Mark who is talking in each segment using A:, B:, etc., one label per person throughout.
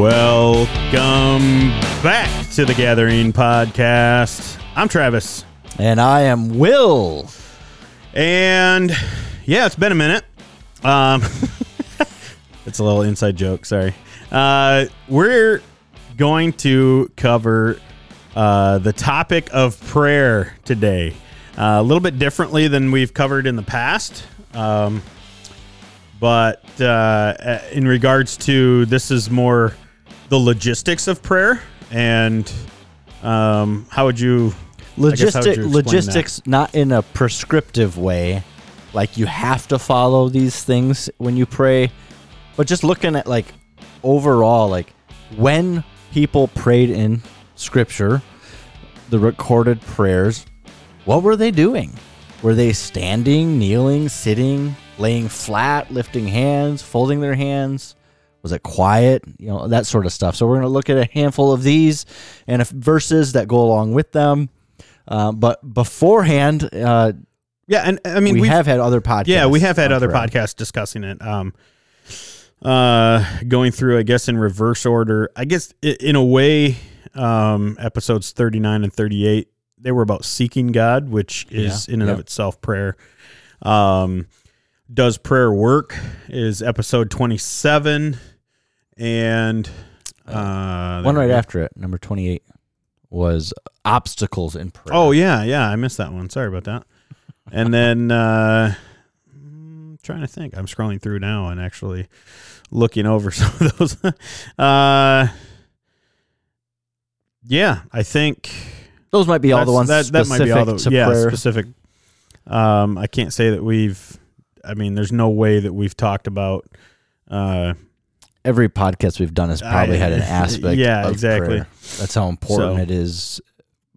A: Welcome back to the Gathering Podcast. I'm Travis.
B: And I am Will.
A: And yeah, it's been a minute. Um, it's a little inside joke. Sorry. Uh, we're going to cover uh, the topic of prayer today. Uh, a little bit differently than we've covered in the past. Um, but uh, in regards to this is more the logistics of prayer and um, how would you I guess would you
B: logistics, not in a prescriptive way, like you have to follow these things when you pray, but just looking at like overall, like when people prayed in scripture, the recorded prayers, what were they doing? Were they standing, kneeling, sitting, laying flat, lifting hands, folding their hands? Was it quiet? You know, that sort of stuff. So we're going to look at a handful of these and verses that go along with them. Uh, but beforehand, uh,
A: yeah and i mean
B: we
A: we've-
B: had other podcasts.
A: Yeah, we have had other
B: prayer.
A: podcasts discussing it. Um, uh, going through, I guess, in reverse order. I guess in a way, um, episodes thirty nine and thirty eight they were about seeking God, which is
B: Yeah,
A: in and
B: yeah.
A: of itself prayer. Um, does prayer work? Is episode twenty seven, and uh,
B: One right after it, number 28, was obstacles in prayer.
A: Oh yeah, yeah, I missed that one. Sorry about that. And then uh I'm trying to think. I'm scrolling through now and actually looking over some of those. uh Yeah, I think
B: those might be all the ones
A: that, that might be all the yeah,
B: prayer.
A: specific. Um I can't say that we've I mean there's no way that we've talked about uh
B: Every podcast we've done has probably
A: I-
B: had an aspect.
A: yeah, exactly.
B: prayer. That's how important
A: So-
B: it is.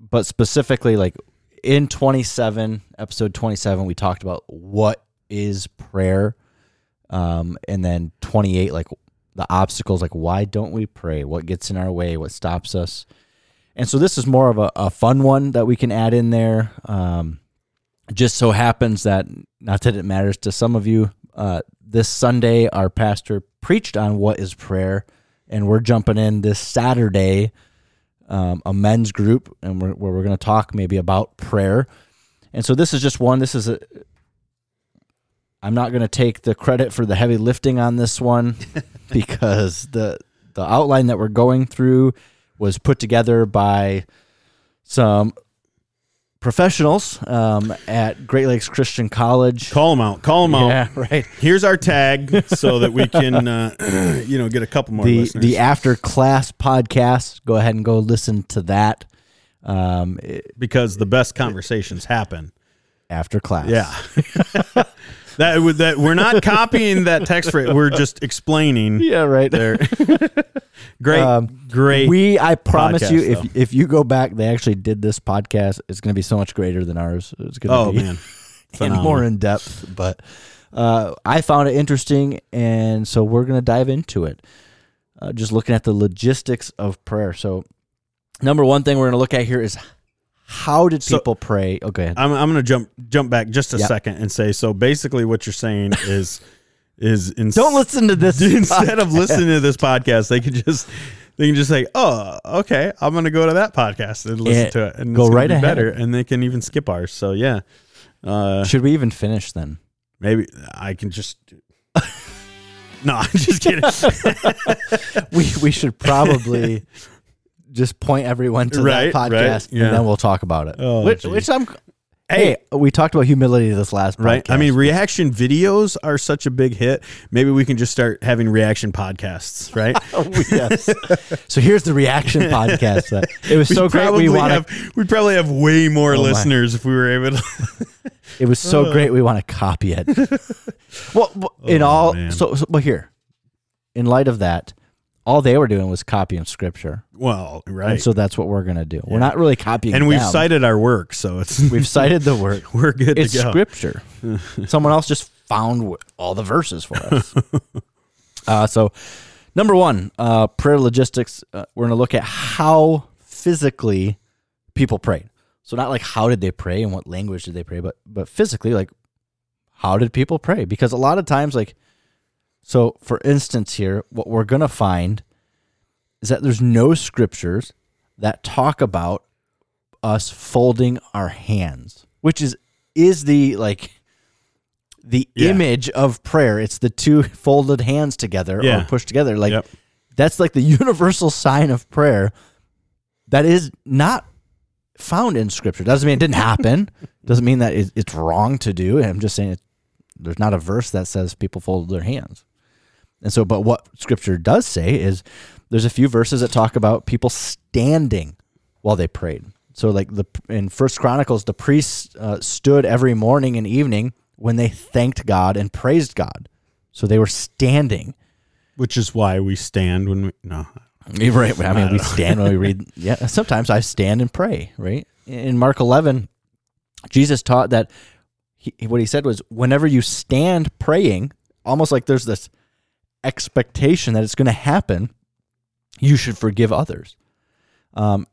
B: But specifically, like in 27, episode 27, we talked about what is prayer. Um, and then 28, like the obstacles, like why don't we pray? What gets in our way? What stops us? And so this is more of a, a fun one that we can add in there. Um, just so happens that, not that it matters to some of you, uh, this Sunday, our pastor preached on what is prayer. And we're jumping in this Saturday, um, a men's group, and we're, where we're going to talk maybe about prayer. And so this is just one. This is a. I'm not going to take the credit for the heavy lifting on this one because the the outline that we're going through was put together by some professionals um, at Great Lakes Christian College.
A: call them out. Call them out.
B: yeah, right.
A: Here's our tag so that we can uh you know get a couple more
B: the
A: listeners.
B: the after class podcast. Go ahead and go listen to that. Um, it-
A: because the best conversations happen.
B: after class.
A: Yeah. that that we're not copying that text phrase. We're just explaining
B: yeah, right.
A: there. great,
B: Um,
A: great.
B: We, I promise
A: podcast,
B: you,
A: though.
B: if if you go back, they actually did this podcast. It's going to be so much greater than ours. It's going to
A: oh
B: be
A: man,
B: and more in depth. But uh, I found it interesting, and so we're going to dive into it. Uh, just looking at the logistics of prayer. So, number one thing we're going to look at here is how did
A: So-
B: people pray? Oh, go ahead.
A: I'm I'm gonna jump jump back just a
B: Yeah.
A: second and say so. Basically, what you're saying is is ins-
B: Don't listen to this.
A: instead of listening to this podcast, they can just they can just say, "Oh, okay, I'm gonna go to that podcast and listen
B: Yeah,
A: to it and
B: go right
A: be
B: ahead.
A: better." And they can even skip ours. So yeah, uh,
B: Should we even finish then?
A: maybe I can just. No, I'm just kidding.
B: we we should probably just point everyone to
A: Right,
B: that
A: right,
B: podcast
A: yeah.
B: and then we'll talk about it.
A: Oh,
B: which, which I'm hey, we talked about humility this last podcast.
A: right? I mean, reaction videos are such a big hit. Maybe we can just start having reaction podcasts, right?
B: Oh, yes. so here's the reaction podcast. That it was so
A: We'd
B: great. We want to.
A: We'd probably have way more
B: Oh, my.
A: listeners if we were able to.
B: It was so oh. great. We want to copy it. well, in
A: Oh,
B: all,
A: man.
B: so, so well here, in light of that, all they were doing was copying scripture,
A: well,
B: and
A: right.
B: so that's what we're gonna do. We're not really copying,
A: and we've
B: them.
A: cited our work, so it's
B: we've cited the work.
A: we're good
B: It's
A: to go.
B: scripture. Someone else just found all the verses for us. uh, so, number one, uh, prayer logistics. Uh, we're going to look at how physically people prayed. So, not like how did they pray and what language did they pray, but but physically, like how did people pray? Because a lot of times, like, so for instance, here, what we're going to find is that there's no scriptures that talk about us folding our hands, which is is the like the
A: Yeah.
B: image of prayer. It's the two folded hands together
A: Yeah.
B: or pushed together. Like
A: Yep.
B: that's like the universal sign of prayer that is not found in scripture. Doesn't mean it didn't happen. Doesn't mean that it, it's wrong to do. I'm just saying it, there's not a verse that says people fold their hands. And so, but what scripture does say is there's a few verses that talk about people standing while they prayed. So, like the in First Chronicles, the priests uh, stood every morning and evening when they thanked God and praised God. So they were standing.
A: Which is why we stand when we no.
B: Right. I mean, we stand when we read. Yeah. Sometimes I stand and pray. Right. In Mark 11, Jesus taught that he, what he said was, whenever you stand praying, almost like there's this expectation that it's going to happen, you should forgive others. Um,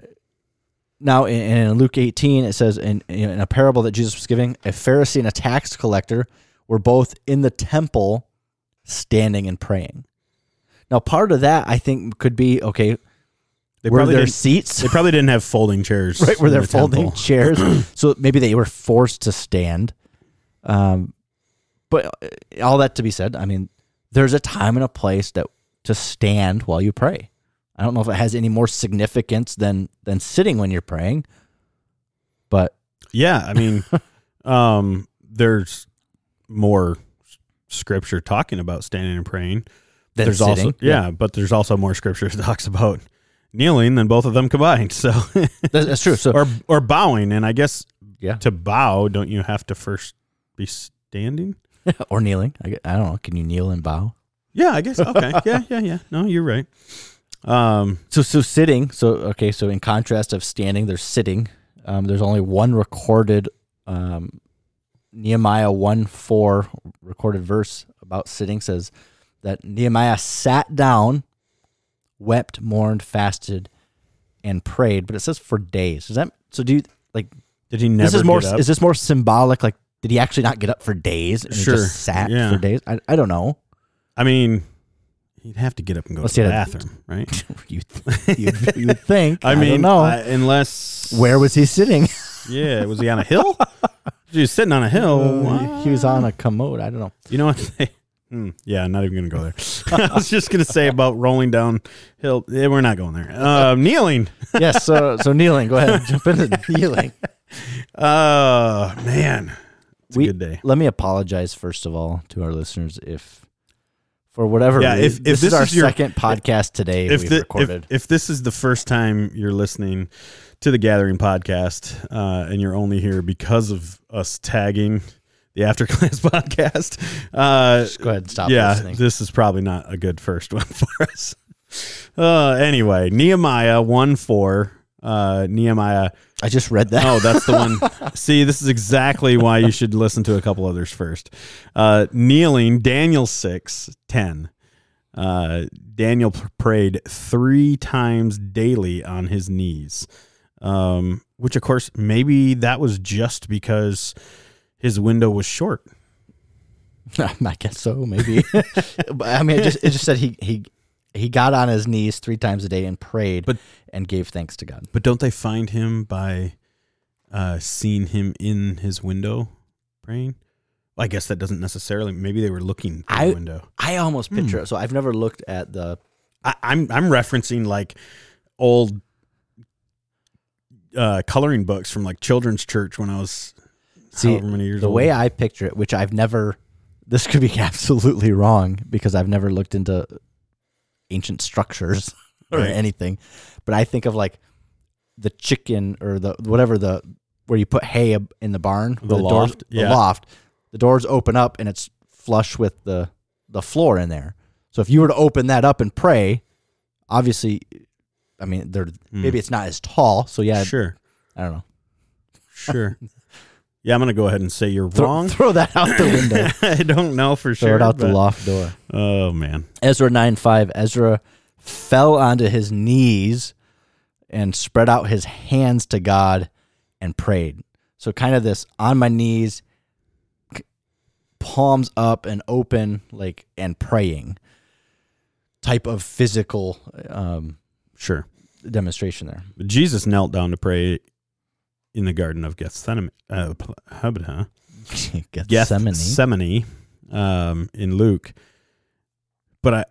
B: now, in, in Luke 18, it says in, in a parable that Jesus was giving, a Pharisee and a tax collector were both in the temple standing and praying. Now, part of that I think could be okay.
A: They
B: were
A: probably
B: there
A: didn't,
B: seats?
A: they probably didn't have folding chairs.
B: right were
A: in
B: they're
A: the
B: folding
A: temple.
B: chairs so maybe they were forced to stand um but all that to be said i mean there's a time and a place that to stand while you pray i don't know if it has any more significance than than sitting when you're praying but
A: Yeah, I mean, um, there's more scripture talking about standing and praying.
B: then
A: there's
B: sitting
A: also yeah, but there's also more scripture that talks about kneeling than both of them combined. So
B: that's, that's true so
A: or or bowing, and I guess
B: yeah
A: to bow, don't you have to first be standing?
B: or kneeling I, I don't know can you kneel and bow
A: Yeah, I guess. Okay. yeah, yeah, yeah. No, you're right. Um,
B: So so sitting. So okay. So in contrast of standing, there's sitting. Um, there's only one recorded um, Nehemiah one four recorded verse about sitting says that Nehemiah sat down, wept, mourned, fasted, and prayed. But it says for days. Is that so? Do you like
A: did he never?
B: this is more? Is this more symbolic? Like did he actually not get up for days? And he just sat
A: Yeah.
B: for days. I, I don't know.
A: I mean, he'd have to get up and go to the
B: to-
A: bathroom, right?
B: you you you would think.
A: I mean,
B: don't know.
A: I- unless
B: Where was he sitting?
A: Yeah, was he on a hill? he was sitting on a hill.
B: Uh, he was on a commode. I don't know.
A: You know what? They, hmm, yeah, not even gonna go there. I was just gonna say about rolling down hill. Yeah, we're not going there. Uh, kneeling.
B: yes. So so kneeling. Go ahead. And jump into kneeling.
A: Uh, man, it's
B: We-
A: a good day.
B: Let me apologize first of all to our listeners if, for whatever
A: Yeah,
B: reason,
A: if- if
B: this,
A: this
B: is our
A: your-
B: second podcast today
A: If,
B: we've
A: the, if if this is the first time you're listening to the Gathering podcast, uh, and you're only here because of us tagging the After Class podcast, uh,
B: Just go ahead and stop
A: yeah,
B: listening.
A: this is probably not a good first one for us. Uh, anyway, Nehemiah 1 4. Uh, Nehemiah.
B: I just read that.
A: Oh, that's the one. See, this is exactly why you should listen to a couple others first. Uh, kneeling, Daniel 6 10. Uh, Daniel prayed three times daily on his knees. Um, which, of course, maybe that was just because his window was short.
B: I guess so. Maybe. but I mean, it just it just said he he he got on his knees three times a day and prayed,
A: But-
B: and gave thanks to God.
A: But don't they find him by uh, seeing him in his window praying? Well, I guess that doesn't necessarily. Maybe they were looking through
B: I-
A: the window.
B: I almost picture
A: Hmm.
B: it. So I've never looked at the.
A: I, I'm I'm referencing like old uh, coloring books from like children's church when I was
B: See,
A: however many years
B: the
A: old.
B: way I picture it, which I've never, this could be absolutely wrong because I've never looked into ancient structures or
A: Right.
B: anything, but I think of like the chicken or the whatever the where you put hay in the barn,
A: The
B: where doors-
A: loft,
B: the loft, the doors open up and it's flush with the the floor in there. So if you were to open that up and pray, obviously, I mean, they're
A: Hmm.
B: maybe it's not as tall. So yeah,
A: sure,
B: I don't know.
A: sure. yeah, I'm gonna go ahead and say you're
B: Throw,
A: wrong.
B: throw that out the window.
A: I don't know for
B: throw
A: sure.
B: it out the
A: but-
B: loft door.
A: Oh man.
B: Ezra 9 5, Ezra fell onto his knees and spread out his hands to God and prayed. So, kind of this on my knees, c- palms up and open, like, and praying type of physical um,
A: Sure.
B: demonstration there.
A: Jesus knelt down to pray in the Garden of Gethsemane. Uh.
B: Gethsemane.
A: Gethsemane um, in Luke. But I,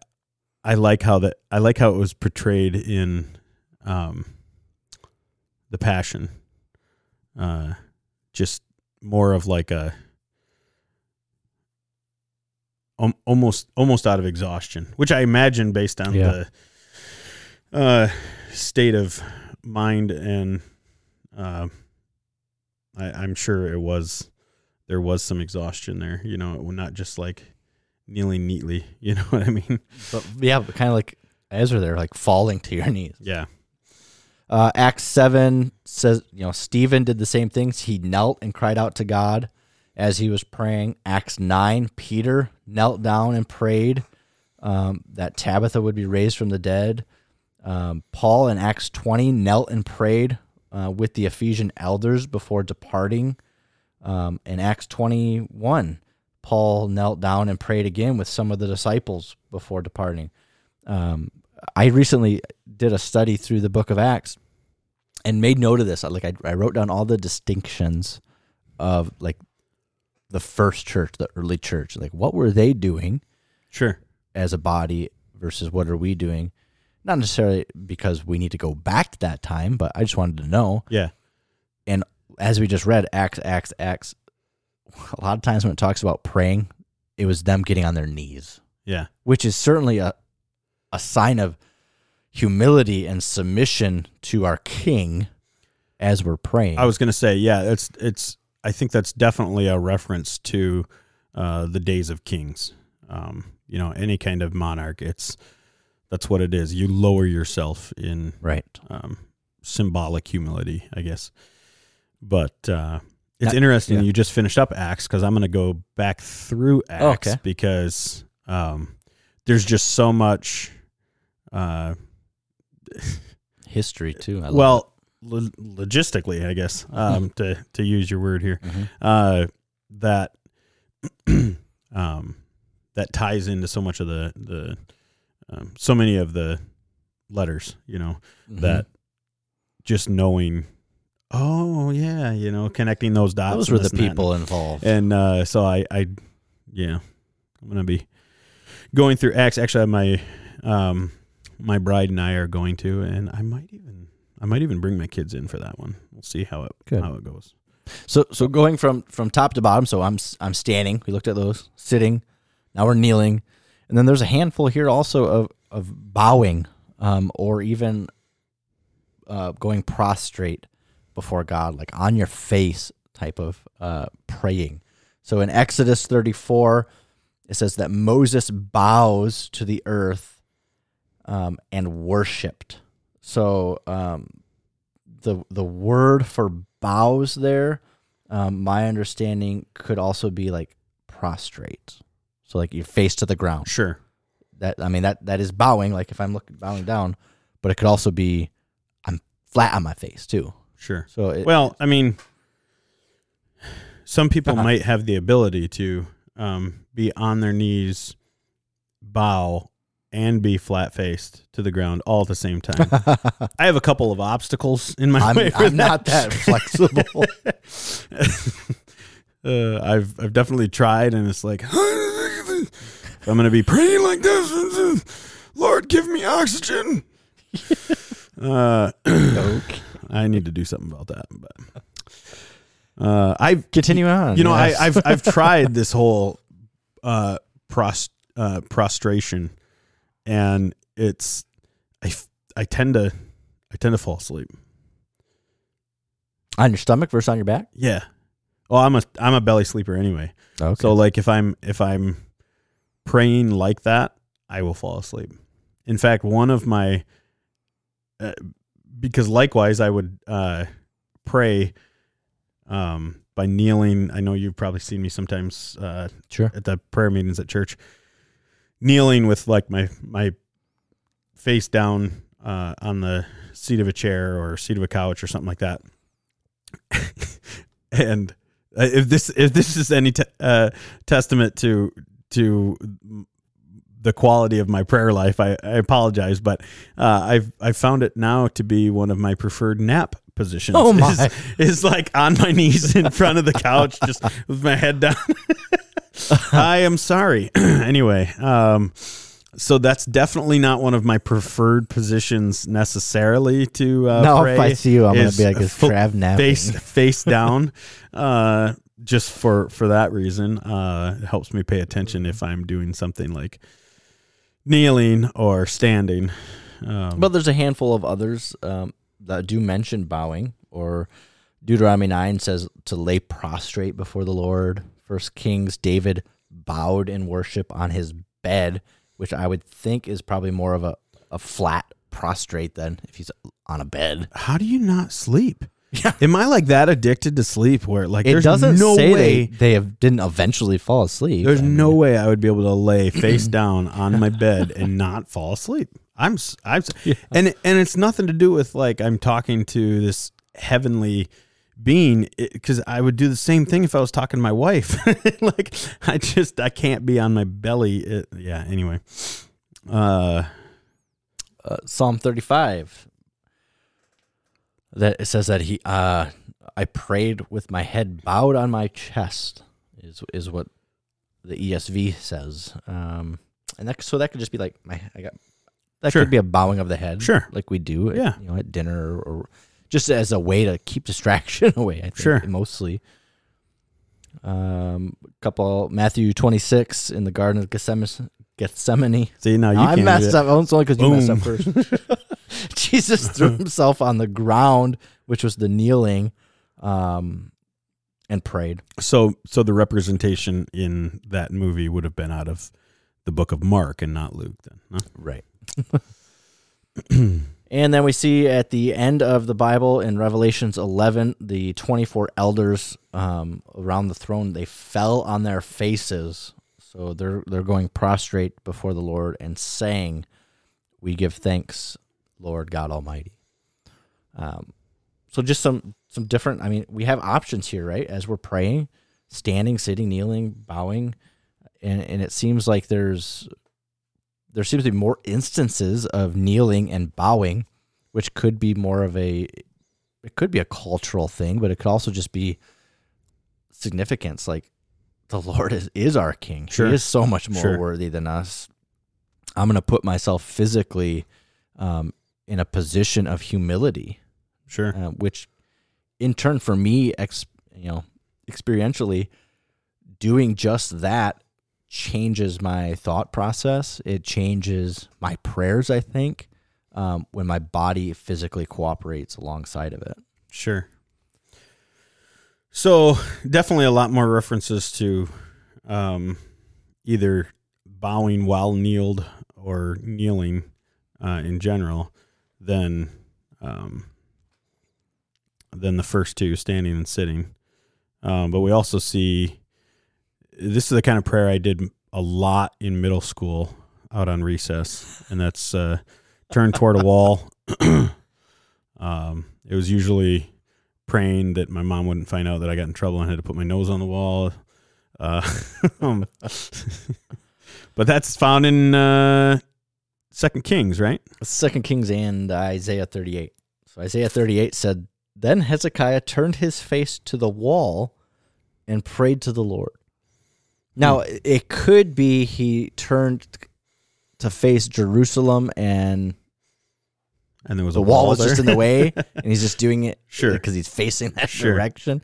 A: I like how that I like how it was portrayed in um, the Passion. Uh, just more of like a um, almost almost out of exhaustion, which I imagine based on
B: Yeah.
A: the uh, state of mind and uh, I, I'm sure it was there was some exhaustion there. You know, not just like kneeling neatly. You know what I mean?
B: But yeah, kind of like Ezra there, like falling to your knees.
A: Yeah.
B: Uh, Acts 7 says, you know, Stephen did the same things. He knelt and cried out to God as he was praying. Acts 9, Peter knelt down and prayed um, that Tabitha would be raised from the dead. Um, Paul in Acts 20 knelt and prayed uh, with the Ephesian elders before departing. Um, in Acts 21, Paul knelt down and prayed again with some of the disciples before departing. Um, I recently did a study through the book of Acts and made note of this. Like I, I wrote down all the distinctions of like the first church, the early church. Like what were they doing
A: Sure.
B: as a body versus what are we doing? Not necessarily because we need to go back to that time, but I just wanted to know.
A: Yeah.
B: And as we just read, Acts, Acts, Acts, a lot of times when it talks about praying, it was them getting on their knees
A: Yeah.
B: which is certainly a a sign of humility and submission to our king as we're praying.
A: I was gonna say, yeah, it's it's I think that's definitely a reference to uh, the days of kings. Um, you know, any kind of monarch, it's that's what it is. You lower yourself in
B: right.
A: um, symbolic humility, I guess. But uh, it's
B: That-
A: interesting
B: yeah.
A: you just finished up Acts because I'm going to go back through Acts
B: Oh, okay.
A: because um, there's just so much. Uh,
B: History too. I
A: well, lo- logistically, I guess um, to to use your word here.
B: Mhm.
A: uh, that um, that ties into so much of the the um, so many of the letters, you know,
B: Mhm.
A: that just knowing oh yeah you know connecting those dots
B: those were the
A: this and
B: people involved.
A: and uh so i i yeah i'm gonna be going through acts actually my um my bride and i are going to and i might even i might even bring my kids in for that one we'll see how it
B: Good.
A: how it goes
B: So so going from from top to bottom. So I'm I'm standing. We looked at those sitting. Now we're kneeling, and then there's a handful here also of of bowing, um, or even uh, going prostrate before God, like on your face type of uh, praying. So in Exodus 34, it says that Moses bows to the earth um, and worshipped. So um, the the word for bows there, um, my understanding could also be like prostrate. So like your face to the ground.
A: sure
B: That I mean that that is bowing. Like if I'm looking bowing down, but it could also be I'm flat on my face too.
A: sure
B: So it,
A: well i mean some people
B: Uh-huh.
A: might have the ability to um be on their knees bow and be flat faced to the ground all at the same time i have a couple of obstacles in my
B: I'm,
A: way
B: I'm not that flexible.
A: uh, I've I've definitely tried, and it's like I'm gonna be praying like this. Lord, give me oxygen. uh. I need to do something about that. But uh, I've
B: Continue on.
A: you know
B: yes.
A: I, I've I've tried this whole uh, pros, uh, prostration, and it's I, I tend to I tend to fall asleep.
B: on your stomach versus on your back.
A: Yeah. Well, I'm a I'm a belly sleeper anyway.
B: Okay.
A: So like if I'm if I'm praying like that, I will fall asleep. In fact, one of my uh, because likewise I would uh, pray um, by kneeling. I know you've probably seen me sometimes uh,
B: sure.
A: at the prayer meetings at church, kneeling with like my my face down uh, on the seat of a chair or seat of a couch or something like that. and uh, if this if this is any te- uh, testament to to the quality of my prayer life. I, I apologize, but uh, I've I found it now to be one of my preferred nap positions.
B: Oh, my.
A: Is, like on my knees in front of the couch, just with my head down. I am sorry. anyway, um, so that's definitely not one of my preferred positions necessarily to uh,
B: Now, if I see you, I'm gonna be like, is Trav napping?
A: face face down. Uh, just for for that reason, uh, it helps me pay attention if I'm doing something like kneeling or standing. Um,
B: But there's a handful of others um, that do mention bowing, or Deuteronomy 9 says to lay prostrate before the Lord. First Kings, David bowed in worship on his bed, which I would think is probably more of a, a flat prostrate than if he's on a bed.
A: how do you not sleep?
B: Yeah.
A: Am I like that addicted to sleep where like
B: It
A: there's
B: doesn't
A: no
B: say
A: way
B: they, they have, didn't eventually fall asleep.
A: there's
B: I mean,
A: no way I would be able to lay face down on my bed and not fall asleep. I'm I'm s- and and it's nothing to do with like I'm talking to this heavenly being because I would do the same thing if I was talking to my wife. like I just I can't be on my belly. It, yeah. Anyway, uh,
B: uh, Psalm 35 that it says that he uh I prayed with my head bowed on my chest is is what the ESV says. Um and that so that could just be like my I got that
A: Sure.
B: could be a bowing of the head
A: Sure.
B: like we do at,
A: Yeah.
B: you know at dinner or, or just as a way to keep distraction away I think
A: Sure.
B: mostly um couple Matthew 26 in the garden of Gethsemane Gethsemane
A: see now you
B: no, I messed up. Oh, It's only because you messed up first. Jesus threw himself on the ground, which was the kneeling, um, and prayed.
A: So so the representation in that movie would have been out of the book of Mark and not Luke. Then. huh?
B: Right. and then we see at the end of the Bible in Revelations 11, the 24 elders um, around the throne, they fell on their faces. So they're they're going prostrate before the Lord and saying, "We give thanks, Lord God Almighty." Um, so just some some different. I mean, we have options here, right? As we're praying, standing, sitting, kneeling, bowing, and and it seems like there's there seems to be more instances of kneeling and bowing, which could be more of a it could be a cultural thing, but it could also just be significance. Like the Lord is, is our King.
A: Sure.
B: He is so much more
A: Sure.
B: worthy than us. I'm going to put myself physically um, in a position of humility,
A: Sure.
B: uh, which in turn for me, ex, you know, experientially, doing just that changes my thought process. It changes my prayers. I think um, when my body physically cooperates alongside of it.
A: Sure. So definitely a lot more references to um, either bowing while kneeled or kneeling uh, in general than um, than the first two, standing and sitting. Um, but we also see this is the kind of prayer I did a lot in middle school out on recess, and that's uh, toward a wall. um, it was usually praying that my mom wouldn't find out that I got in trouble and had to put my nose on the wall. Uh, um, but that's found in uh, Second Kings, right?
B: Second Kings and Isaiah 38. So Isaiah 38 said, Then Hezekiah turned his face to the wall and prayed to the Lord. Now, it could be he turned to face Jerusalem and
A: And there was
B: the
A: a
B: wall
A: wall
B: was just in the way and he's just doing it
A: Sure.
B: because he's facing that
A: Sure.
B: direction.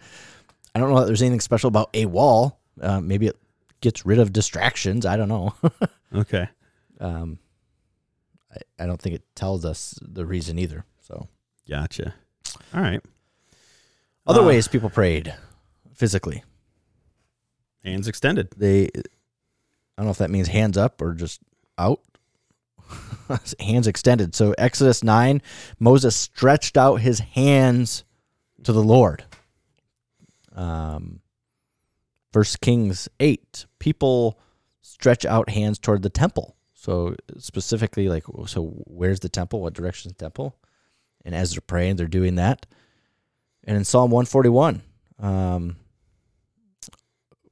B: I don't know that there's anything special about a wall. Uh, maybe it gets rid of distractions. I don't know.
A: okay.
B: um, I, I don't think it tells us the reason either. So
A: Gotcha. All right.
B: other
A: Uh,
B: ways people prayed physically.
A: Hands extended.
B: They, I don't know if that means hands up or just out. hands extended. So Exodus nine, Moses stretched out his hands to the Lord. Um, First Kings eight, people stretch out hands toward the temple. So specifically, like, so where's the temple? What direction is the temple? And as they're praying, they're doing that. And in Psalm one forty one, um,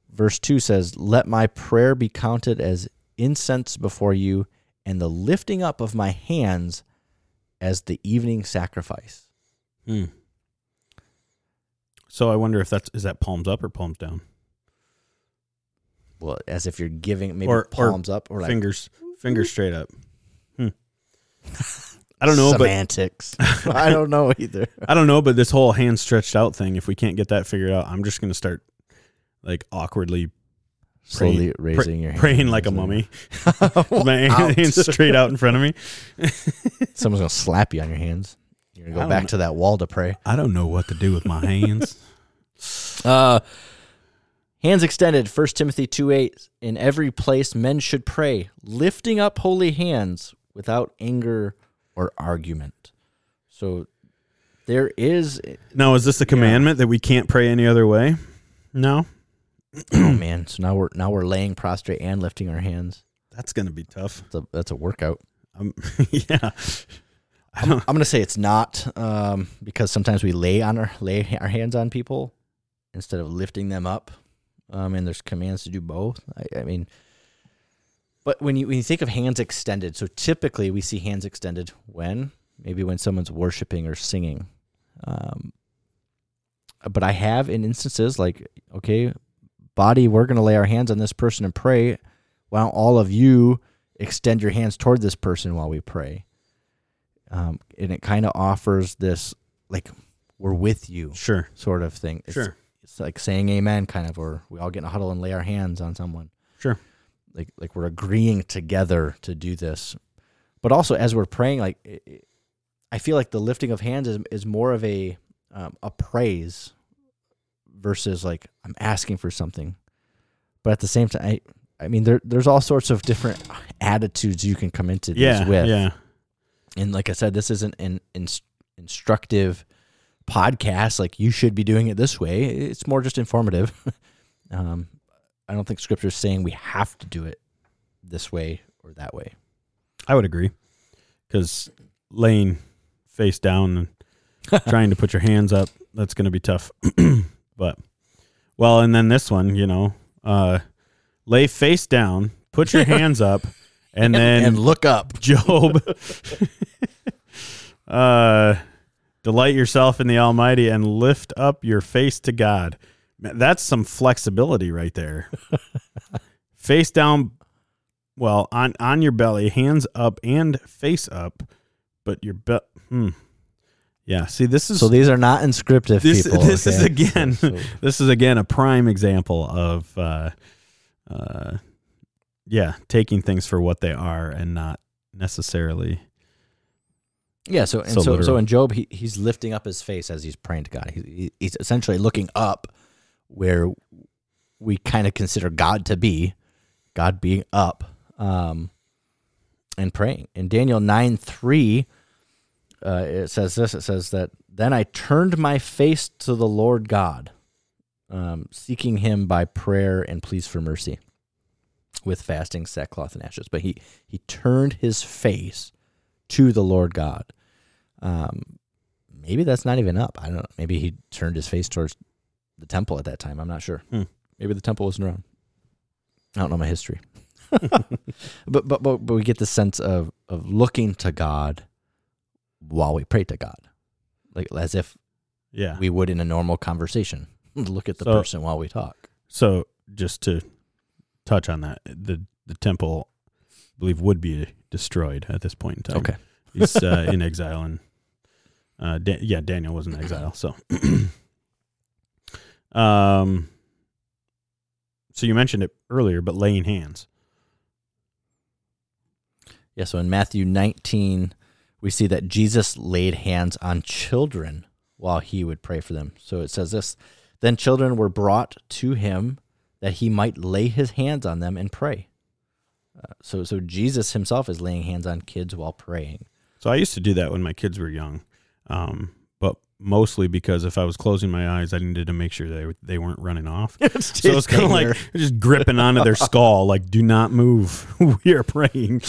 B: verse 2 says, Let my prayer be counted as incense before you and the lifting up of my hands as the evening sacrifice.
A: Hmm. So I wonder if that's is that palms up or palms down?
B: Well, as if you're giving maybe
A: Or- or
B: palms up or like
A: fingers fingers straight up. Hmm. I don't know, but
B: semantics. I don't know either.
A: I don't know, but this whole hand stretched out thing, if we can't get that figured out, I'm just gonna start like awkwardly
B: Slowly
A: Praying-
B: raising your hands.
A: praying like a mummy. My hands straight out in front of me.
B: Someone's gonna slap you on your hands. You're gonna go back
A: know.
B: to that wall to pray.
A: I don't know what to do with my hands.
B: Uh, hands extended. 1 Timothy 2 8. In every place, men should pray, lifting up holy hands without anger or argument. So there is,
A: now, is this a commandment that we can't pray any other way? No,
B: oh man. So now we're now we're laying prostrate and lifting our hands.
A: that's gonna be tough.
B: That's a, that's a workout.
A: Um, yeah, I don't.
B: I'm gonna say it's not um, because sometimes we lay on our lay our hands on people instead of lifting them up, um, and there's commands to do both. I, I mean, but when you when you think of hands extended, so typically we see hands extended when maybe when someone's worshiping or singing. Um, but I have in instances like okay, body, we're gonna lay our hands on this person and pray. Why don't all of you extend your hands toward this person while we pray? um, and it kind of offers this like we're with you
A: Sure,
B: sort of thing. It's,
A: sure,
B: it's like saying amen, kind of, or we all get in a huddle and lay our hands on someone.
A: Sure.
B: Like like we're agreeing together to do this, but also as we're praying, like it, it- I feel like the lifting of hands is is more of a um, a praise versus like I'm asking for something, but at the same time, I, I mean there there's all sorts of different attitudes you can come into these
A: yeah,
B: with
A: yeah.
B: and like I said, this isn't an ins- instructive podcast. Like you should be doing it this way. It's more just informative. um, I don't think Scripture is saying we have to do it this way or that way.
A: I would agree because laying face down and trying to put your hands up that's going to be tough. but well, and then this one, you know, uh, lay face down, put your hands up, and then
B: and look up.
A: Job. uh, delight yourself in the Almighty and lift up your face to God. Man, That's some flexibility right there. face down, well, on on your belly, hands up and face up, but your be- hmm. Yeah, see, this is
B: So these are not inscriptive
A: this.
B: people.
A: this is
B: okay?
A: again,
B: So-
A: this is again a prime example of, uh, uh, yeah, taking things for what they are and not necessarily.
B: Yeah. So and
A: So
B: so so, in Job, he, he's lifting up his face as he's praying to God. He, he- he's essentially looking up where we kind of consider God to be, God being up, um, and praying. In Daniel nine three, uh, it says this. It says that then I turned my face to the Lord God, um, seeking Him by prayer and pleas for mercy, with fasting, sackcloth, and ashes. But he he turned his face to the Lord God. Um, maybe that's not even up. I don't know. Maybe he turned his face towards the temple at that time. I'm not sure.
A: Hmm.
B: Maybe the temple wasn't around. I don't know my history. but, but but but we get the sense of of looking to God while we pray to God, like as if
A: Yeah.
B: we would in a normal conversation. Look at the
A: So-
B: person while we talk.
A: So just to touch on that, the the temple, I believe, would be destroyed at this point in time.
B: Okay.
A: He's uh, in exile, and uh, Dan- yeah, Daniel was in exile. So, um, so you mentioned it earlier, but laying hands.
B: Yeah, so in Matthew 19, we see that Jesus laid hands on children while he would pray for them. So it says this Then children were brought to him that he might lay his hands on them and pray. Uh, so, so Jesus himself is laying hands on kids while praying.
A: So I used to do that when my kids were young, um, but mostly because if I was closing my eyes, I needed to make sure they they weren't running off. So it's kind of like just gripping onto their skull, like "Do not move. we are praying."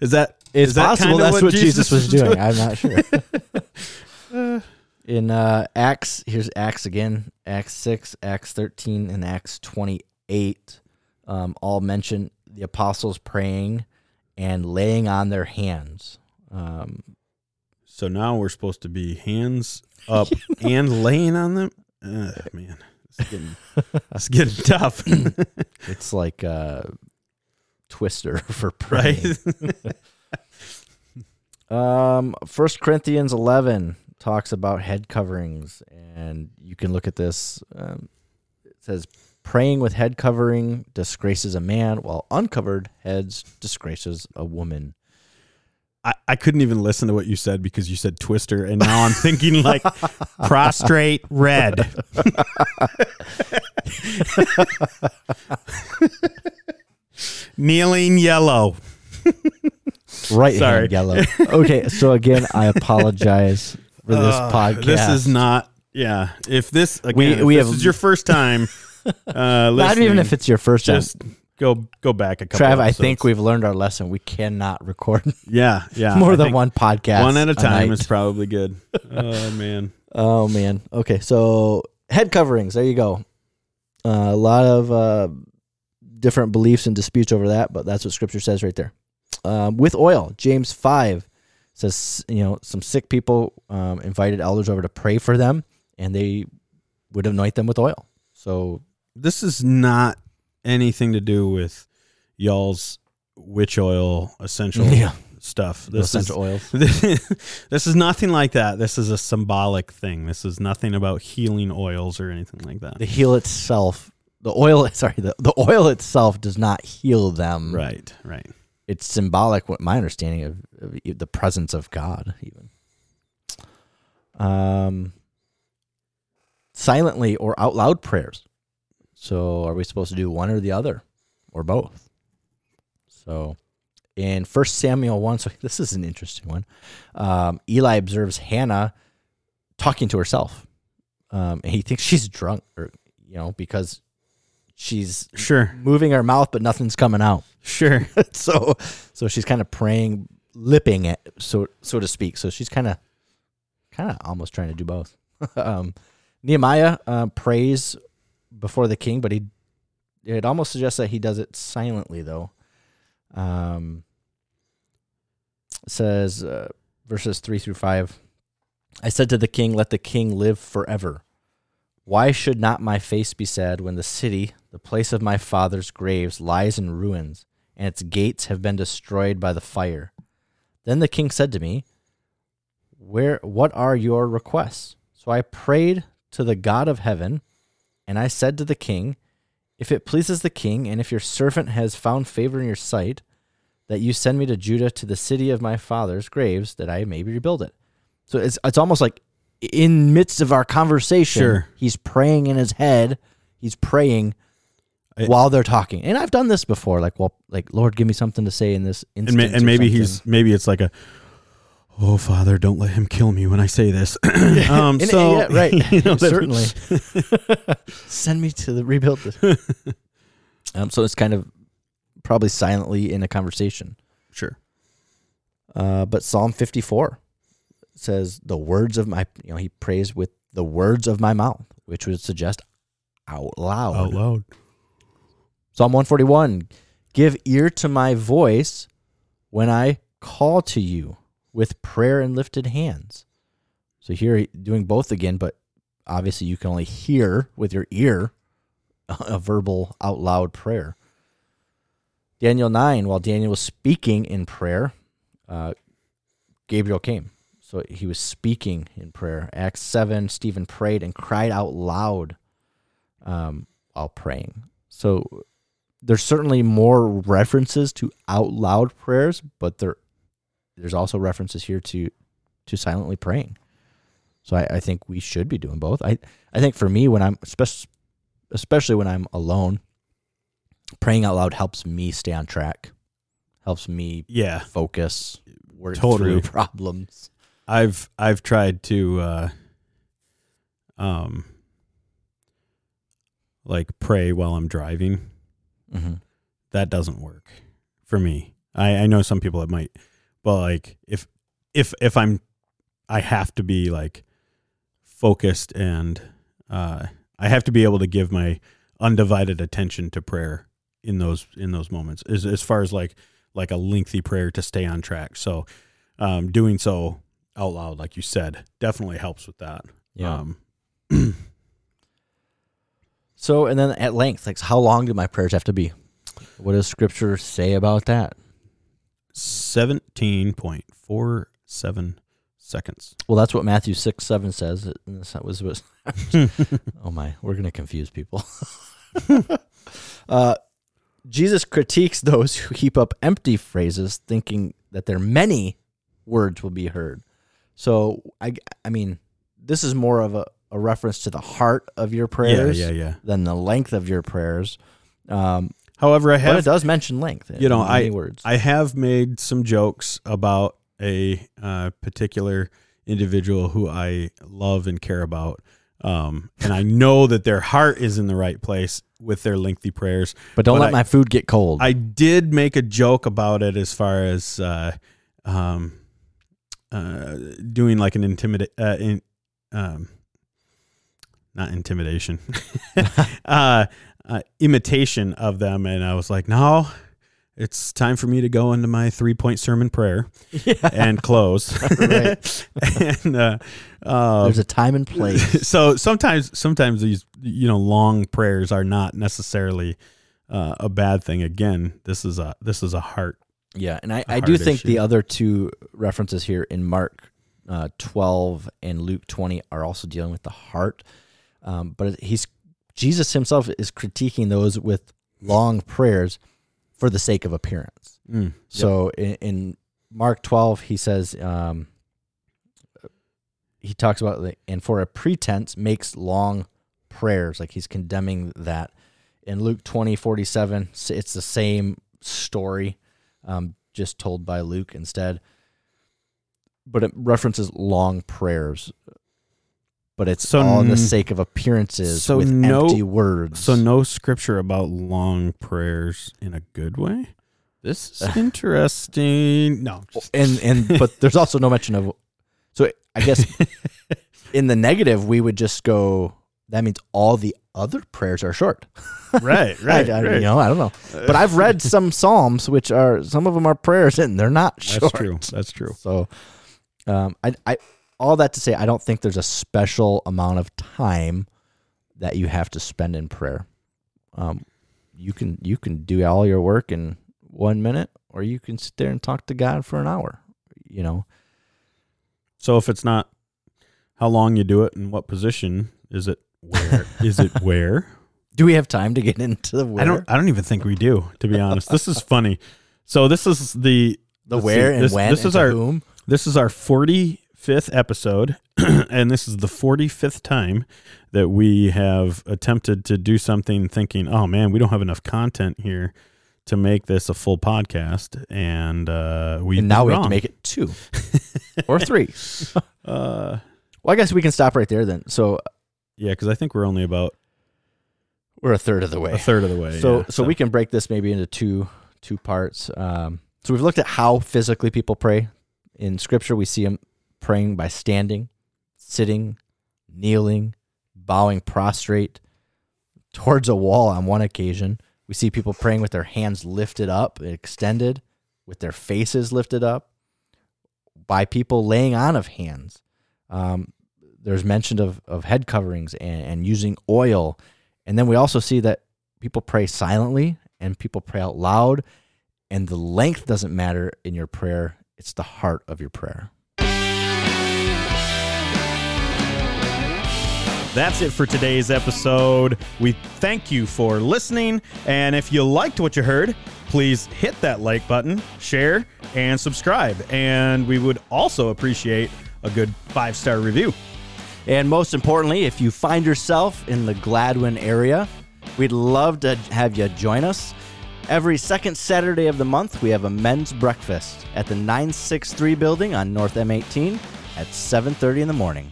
A: is that
B: It's
A: is
B: possible that's what, Jesus was
A: doing?
B: doing. I'm not sure. In uh, Acts, here's Acts again, Acts 6, Acts 13, and Acts 28. um, all mention the apostles praying and laying on their hands. Um,
A: So now we're supposed to be hands up and laying on them. Uh, man, it's getting, it's getting tough,
B: it's like a twister for praying.
A: right?
B: Um, First Corinthians eleven talks about head coverings, and you can look at this. Um, it says, "Praying with head covering disgraces a man, while uncovered heads disgraces a woman."
A: I, I couldn't even listen to what you said because you said twister, and now I'm thinking like prostrate red. Kneeling yellow.
B: Right
A: Sorry.
B: hand yellow. Okay, so again, I apologize for this podcast.
A: This is not. Yeah, if this again,
B: We-
A: if
B: we
A: this
B: have-
A: is your first time, uh,
B: not even if it's your first time.
A: Go go back a couple.
B: Trav, I think we've learned our lesson. We cannot record
A: yeah yeah
B: more
A: I
B: than one podcast.
A: one at a time
B: night.
A: is probably good. Oh man,
B: Oh man. Okay, so head coverings. There you go. Uh, a lot of uh, different beliefs and disputes over that, but that's what Scripture says right there. Um, with oil, James five says you know some sick people um, invited elders over to pray for them, and they would anoint them with oil. So
A: this is not anything to do with y'all's witch oil essential
B: Yeah.
A: stuff. This is
B: essential oils.
A: this is nothing like that. This is a symbolic thing. This is nothing about healing oils or anything like that.
B: The heel itself, the oil. Sorry, the, the oil itself does not heal them.
A: Right, right.
B: it's symbolic what my understanding of, of the presence of god even um silently or out loud prayers so are we supposed to do one or the other or both? So in first samuel 1 so this is an interesting one. Um, eli observes hannah talking to herself. Um, and he thinks she's drunk or you know because she's
A: Sure,
B: moving her mouth but nothing's coming out.
A: Sure.
B: so so she's kind of praying lipping it so so to speak. So she's kind of kind of almost trying to do both. Um nehemiah uh, prays before the king but he it almost suggests that he does it silently though um says uh, verses 3 through 5 i said to the king let the king live forever why should not my face be sad when the city the place of my father's graves lies in ruins and its gates have been destroyed by the fire. Then the king said to me, Where what are your requests? So I prayed to the God of heaven, and I said to the king, If it pleases the king, and if your servant has found favor in your sight, that you send me to Judah to the city of my father's graves, that I may rebuild it. So it's it's almost like in midst of our conversation,
A: Sure.
B: he's praying in his head. He's praying
A: I-
B: while they're talking. And I've done this before. Like, well, like Lord, give me something to say in this
A: And,
B: instance.
A: ma- and maybe
B: something.
A: he's maybe it's like a. Oh, Father, don't let him kill me when I say this. um,
B: And-
A: so
B: yeah, right.
A: you know,
B: certainly. Send me to the rebuild this. um, so it's kind of probably silently in a conversation.
A: Sure.
B: Uh, but Psalm 54 says, "The words of my," you know, he prays with the words of my mouth, which would suggest out loud.
A: Out loud.
B: Psalm 141 Give ear to my voice when I call to you with prayer and lifted hands. So here, doing both again, but obviously you can only hear with your ear a verbal out loud prayer. Daniel 9, while Daniel was speaking in prayer, uh, Gabriel came. So he was speaking in prayer. Acts 7, Stephen prayed and cried out loud um, while praying. So there's certainly more references to out loud prayers, but there there's also references here to to silently praying. So I, I think we should be doing both. I, I think for me when I'm especially when I'm alone, praying out loud helps me stay on track. Helps me
A: Yeah.
B: focus, work
A: Totally.
B: through problems.
A: I've I've tried to uh um like pray while I'm driving.
B: Mm-hmm.
A: That doesn't work for me. I I know some people it might, but like if if if I'm I have to be like focused and uh I have to be able to give my undivided attention to prayer in those in those moments as as far as like like a lengthy prayer to stay on track. So um, doing so out loud, like you said, definitely helps with that.
B: Yeah.
A: Um,
B: So, and then at length, like, how long do my prayers have to be? What does Scripture say about that?
A: Seventeen point four seven seconds.
B: Well, that's what Matthew six seven says. That was what. oh my, we're gonna confuse people. uh, Jesus critiques those who heap up empty phrases, thinking that their many words will be heard. So, I, I mean, this is more of a, a reference to the heart of your prayers
A: Yeah, yeah, yeah.
B: than the length of your prayers. Um,
A: However, I have but
B: it does mention length.
A: you know, I
B: words.
A: I have made some jokes about a uh, particular individual who I love and care about, um, and I know that their heart is in the right place with their lengthy prayers.
B: but don't
A: but
B: let
A: I-
B: my food get cold.
A: I did make a joke about it as far as uh, um, uh, doing like an intimidate, uh, in, um, not intimidation, uh, uh, imitation of them, and I was like, no. It's time for me to go into my three point sermon prayer and close. And uh, uh,
B: There's a time and place.
A: so sometimes sometimes these you know long prayers are not necessarily uh, a bad thing again this is a this is a heart
B: Yeah, and I do think
A: issue.
B: the other two references here in Mark uh, 12 and Luke 20 are also dealing with the heart. Um, but he's Jesus himself is critiquing those with long prayers for the sake of appearance.
A: Mm,
B: So in, in Mark 12, he says, um, he talks about, like, and for a pretense makes long prayers. Like he's condemning that. In Luke 20, 47, s- it's the same story, um, just told by Luke instead. But it references long prayers. But it's
A: So
B: all in the sake of appearances
A: so
B: with
A: no-
B: empty words.
A: so no scripture about long prayers in a good way this is interesting no just-
B: and and but there's also no mention of so i guess in the negative we would just go that means all the other prayers are short
A: right right,
B: I-
A: right.
B: you know i don't know but i've read some psalms which are some of them are prayers and they're not short.
A: that's true that's true
B: so um i i all that to say i don't think there's a special amount of time that you have to spend in prayer um you can you can do all your work in one minute or you can sit there and talk to god for an hour you know
A: so if it's not how long you do it and what position is it where is it where
B: Do we have time to get into the where?
A: i don't i don't even think we do to be honest this is funny so this is the
B: the where
A: see,
B: and
A: this-
B: when.
A: this
B: and
A: is
B: to
A: our-
B: whom.
A: This is our 45th episode, and this is the 45th time that we have attempted to do something thinking, oh man, we don't have enough content here to make this a full podcast. And uh, we
B: And now we have to make it two or three.
A: Uh,
B: Well, I guess we can stop right there then. So
A: yeah, because I think we're only about
B: we're a third of the way.
A: a third of the way.
B: So,
A: yeah,
B: so we can break this maybe into two two parts. Um, so we've looked at how physically people pray. In Scripture, we see them praying by standing, sitting, kneeling, bowing prostrate towards a wall. On one occasion, we see people praying with their hands lifted up, extended, with their faces lifted up. By people laying on of hands. Um, there's mention of, of head coverings and, and using oil. And then we also see that people pray silently and people pray out loud. And the length doesn't matter in your prayer, it's the heart of your prayer.
A: That's it for today's episode. We thank you for listening. And if you liked what you heard, please hit that like button, share, and subscribe. And we would also appreciate a good five star review.
B: And most importantly, if you find yourself in the Gladwin area, we'd love to have you join us. Every second Saturday of the month, we have a men's breakfast at the 963 building on North M18 at 7:30 in the morning.